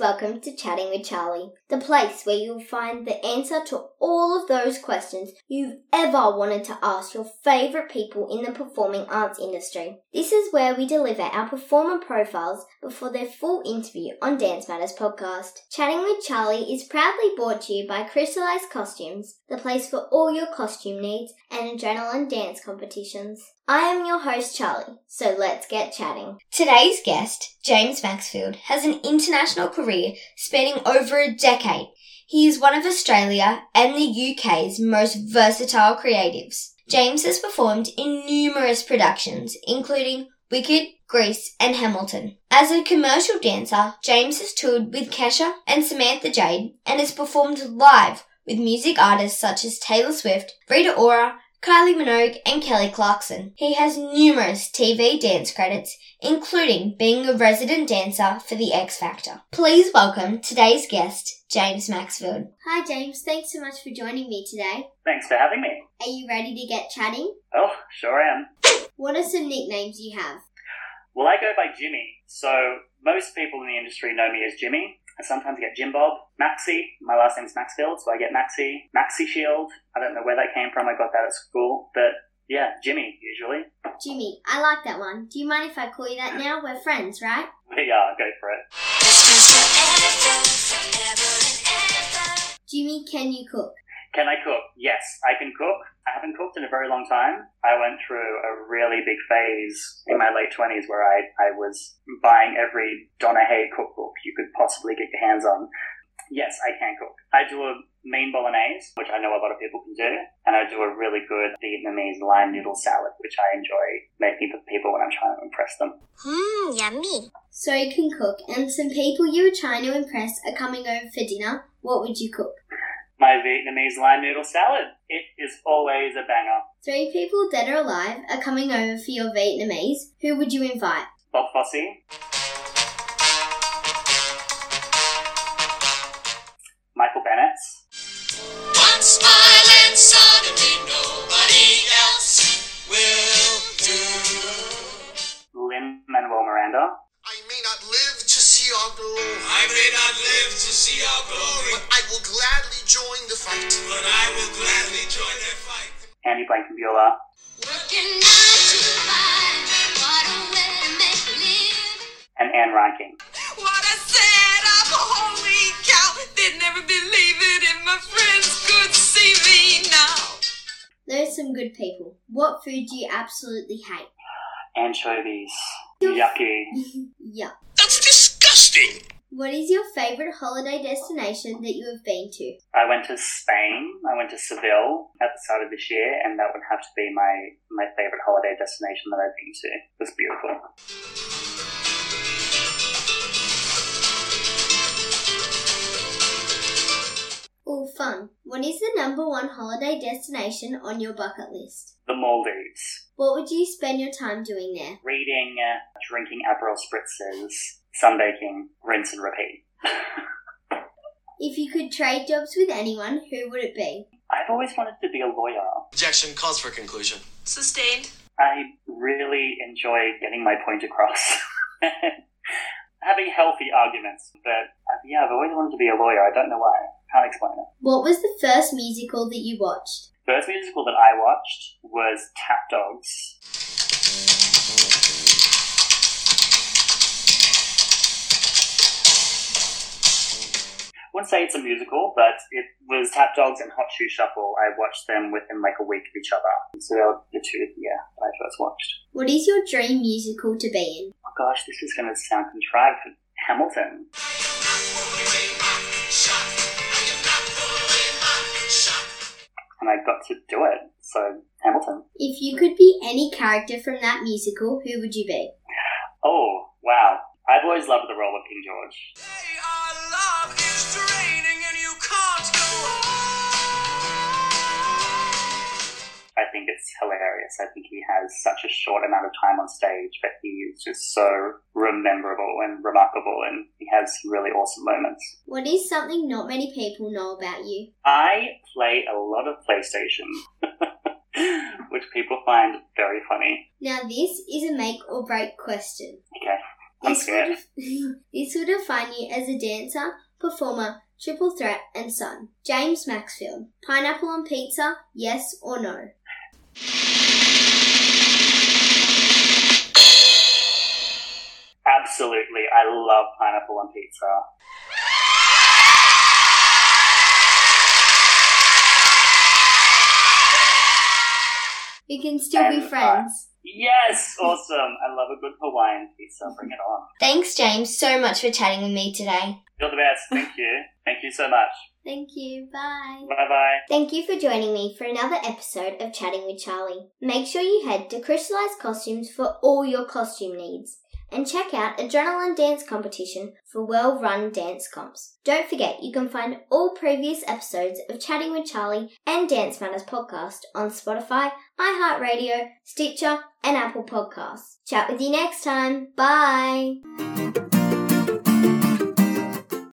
welcome to Chatting with Charlie, the place where you'll find the answer to all of those questions you've ever wanted to ask your favourite people in the performing arts industry. This is where we deliver our performer profiles before their full interview on Dance Matters podcast. Chatting with Charlie is proudly brought to you by Crystallized Costumes, the place for all your costume needs and adrenaline dance competitions. I am your host, Charlie, so let's get chatting. Today's guest, James Maxfield, has an international career spanning over a decade. He is one of Australia and the UK's most versatile creatives. James has performed in numerous productions, including Wicked, Grease, and Hamilton. As a commercial dancer, James has toured with Kesha and Samantha Jade and has performed live with music artists such as Taylor Swift, Rita Ora, Kylie Minogue, and Kelly Clarkson. He has numerous TV dance credits, including being a resident dancer for The X Factor. Please welcome today's guest, James Maxfield. Hi, James. Thanks so much for joining me today. Thanks for having me. Are you ready to get chatting? Oh, sure I am. What are some nicknames you have? Well, I go by Jimmy, so most people in the industry know me as Jimmy. I sometimes get Jim Bob, Maxi. My last name's Maxfield, so I get Maxi. Maxi Shield. I don't know where that came from. I got that at school, but yeah, Jimmy usually. Jimmy, I like that one. Do you mind if I call you that now? We're friends, right? Yeah, go for it. Jimmy, can you cook? Can I cook? Yes, I can cook. I haven't cooked in a very long time. I went through a really big phase in my late 20s where I, I was buying every Donna Hay cookbook you could possibly get your hands on. Yes, I can cook. I do a mean bolognese, which I know a lot of people can do, and I do a really good Vietnamese lime noodle salad, which I enjoy making for people when I'm trying to impress them. Mmm, yummy. So you can cook, and some people you were trying to impress are coming over for dinner. What would you cook? My Vietnamese lime noodle salad. It is always a banger. Three people dead or alive are coming over for your Vietnamese. Who would you invite? Bob Fosse. Michael Bennett. One smile and suddenly nobody else will do. Lin Manuel Miranda. See our glory. I may not live to see our glory. But I will gladly join the fight. But I will gladly join their fight. Andy Blankenbuehler. Working nine to five. What a way to make live. And Ann Reinking. What a setup. Holy cow. They'd never believe it if my friends could see me now. There's some good people. What food do you absolutely hate? Anchovies. Yucky. yeah. What is your favourite holiday destination that you have been to? I went to Spain. I went to Seville at the start of this year, and that would have to be my, my favourite holiday destination that I've been to. It was beautiful. All fun. What is the number one holiday destination on your bucket list? The Maldives. What would you spend your time doing there? Reading, uh, drinking Aperol spritzes, sunbaking, rinse and repeat. if you could trade jobs with anyone, who would it be? I've always wanted to be a lawyer. Objection calls for conclusion. Sustained. I really enjoy getting my point across. Having healthy arguments, but uh, yeah, I've always wanted to be a lawyer. I don't know why. Can't explain it. What was the first musical that you watched? first musical that I watched was Tap Dogs. Wouldn't say it's a musical, but it was Tap Dogs and Hot Shoe Shuffle. I watched them within like a week of each other. So they were the two, yeah, I first watched. What is your dream musical to be in? Oh gosh, this is going to sound contrived. Hamilton. and I got to do it. So, Hamilton. If you could be any character from that musical, who would you be? Oh, wow. I've always loved the role of King George. I think it's hilarious. I think he has such a short amount of time on stage, but he is just so rememberable and remarkable, and he has really awesome moments. What is something not many people know about you? I play a lot of PlayStation. which people find very funny. Now, this is a make or break question. I'm This scared. would, this would define you as a dancer, performer, triple threat, and son. James Maxfield. Pineapple on pizza, yes or no? Absolutely. I love pineapple on pizza. We can still be And, uh, friends. Yes, awesome. I love a good Hawaiian pizza. Bring it on. Thanks, James, so much for chatting with me today. You're the best. Thank you. Thank you so much. Thank you. Bye. Bye bye. Thank you for joining me for another episode of Chatting with Charlie. Make sure you head to Crystallized Costumes for all your costume needs. And check out Adrenaline Dance Competition for well run dance comps. Don't forget, you can find all previous episodes of Chatting with Charlie and Dance Matters podcast on Spotify, iHeartRadio, Stitcher, and Apple Podcasts. Chat with you next time. Bye!